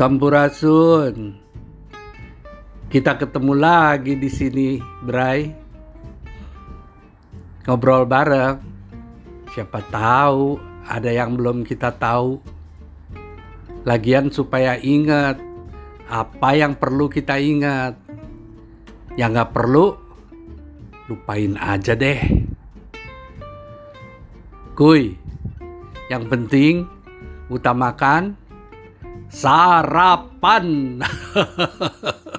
Sampurasun. Kita ketemu lagi di sini, Bray. Ngobrol bareng. Siapa tahu ada yang belum kita tahu. Lagian supaya ingat apa yang perlu kita ingat. Yang nggak perlu, lupain aja deh. Kuy, yang penting utamakan sarapan.